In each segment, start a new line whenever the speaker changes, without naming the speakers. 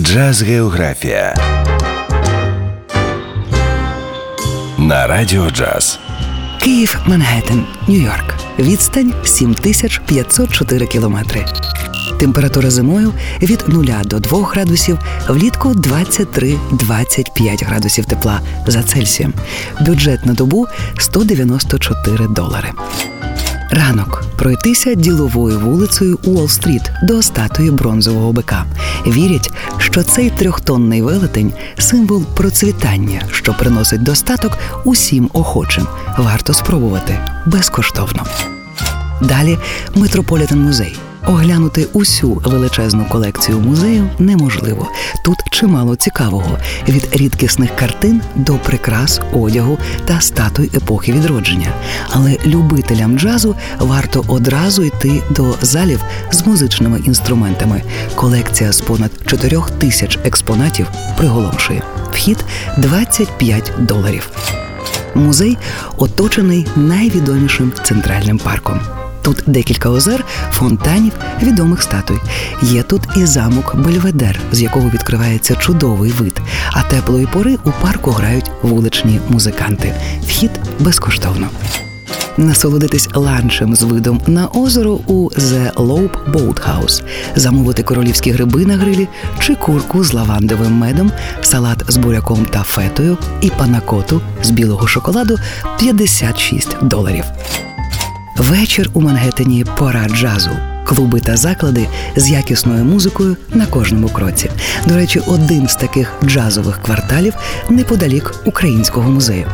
Джаз Географія на Радіо Джаз.
Київ, Мангеттен, Нью-Йорк. Відстань 7504 кілометри. Температура зимою від 0 до 2 градусів, влітку 23-25 градусів тепла за Цельсієм. Бюджет на добу 194 долари. Ранок пройтися діловою вулицею Уолл-стріт до статуї бронзового бика. Вірять, що цей трьохтонний велетень символ процвітання, що приносить достаток усім охочим. Варто спробувати безкоштовно. Далі Метрополітен музей. Оглянути усю величезну колекцію музею неможливо. Тут чимало цікавого від рідкісних картин до прикрас, одягу та статуй епохи відродження. Але любителям джазу варто одразу йти до залів з музичними інструментами. Колекція з понад 4 тисяч експонатів приголомшує. Вхід 25 доларів. Музей оточений найвідомішим центральним парком. Тут декілька озер, фонтанів, відомих статуй. Є тут і замок Бельведер, з якого відкривається чудовий вид. А теплої пори у парку грають вуличні музиканти. Вхід безкоштовно. Насолодитись ланчем з видом на озеро у The Lope Boathouse, замовити королівські гриби на грилі чи курку з лавандовим медом, салат з буряком та фетою і панакоту з білого шоколаду 56 доларів. Вечір у Мангеттені пора джазу. Клуби та заклади з якісною музикою на кожному кроці. До речі, один з таких джазових кварталів неподалік українського музею.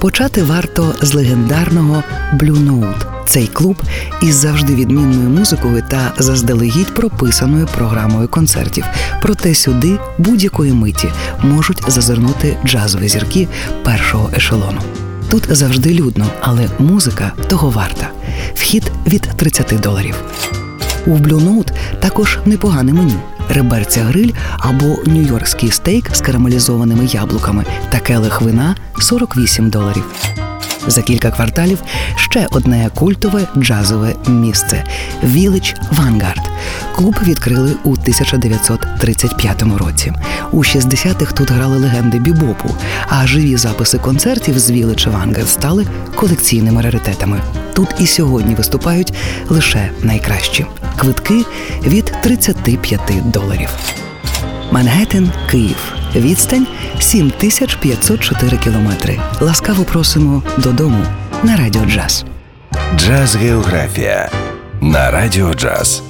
Почати варто з легендарного Blue Note. Цей клуб із завжди відмінною музикою та заздалегідь прописаною програмою концертів. Проте сюди будь-якої миті можуть зазирнути джазові зірки першого ешелону. Тут завжди людно, але музика того варта. Вхід від 30 доларів. У Blue Note також непогане меню. Реберця гриль або нью-йоркський стейк з карамелізованими яблуками та келих вина 48 доларів. За кілька кварталів ще одне культове джазове місце Village Vanguard. Клуб відкрили у 1935 році. У 60-х тут грали легенди бібопу, а живі записи концертів з Village Vanguard стали колекційними раритетами. Тут і сьогодні виступають лише найкращі квитки від 35 доларів. Мангеттен, Київ. Відстань 7504 кілометри. Ласкаво просимо додому на радіо джаз.
Джаз Географія на Радіо Джаз.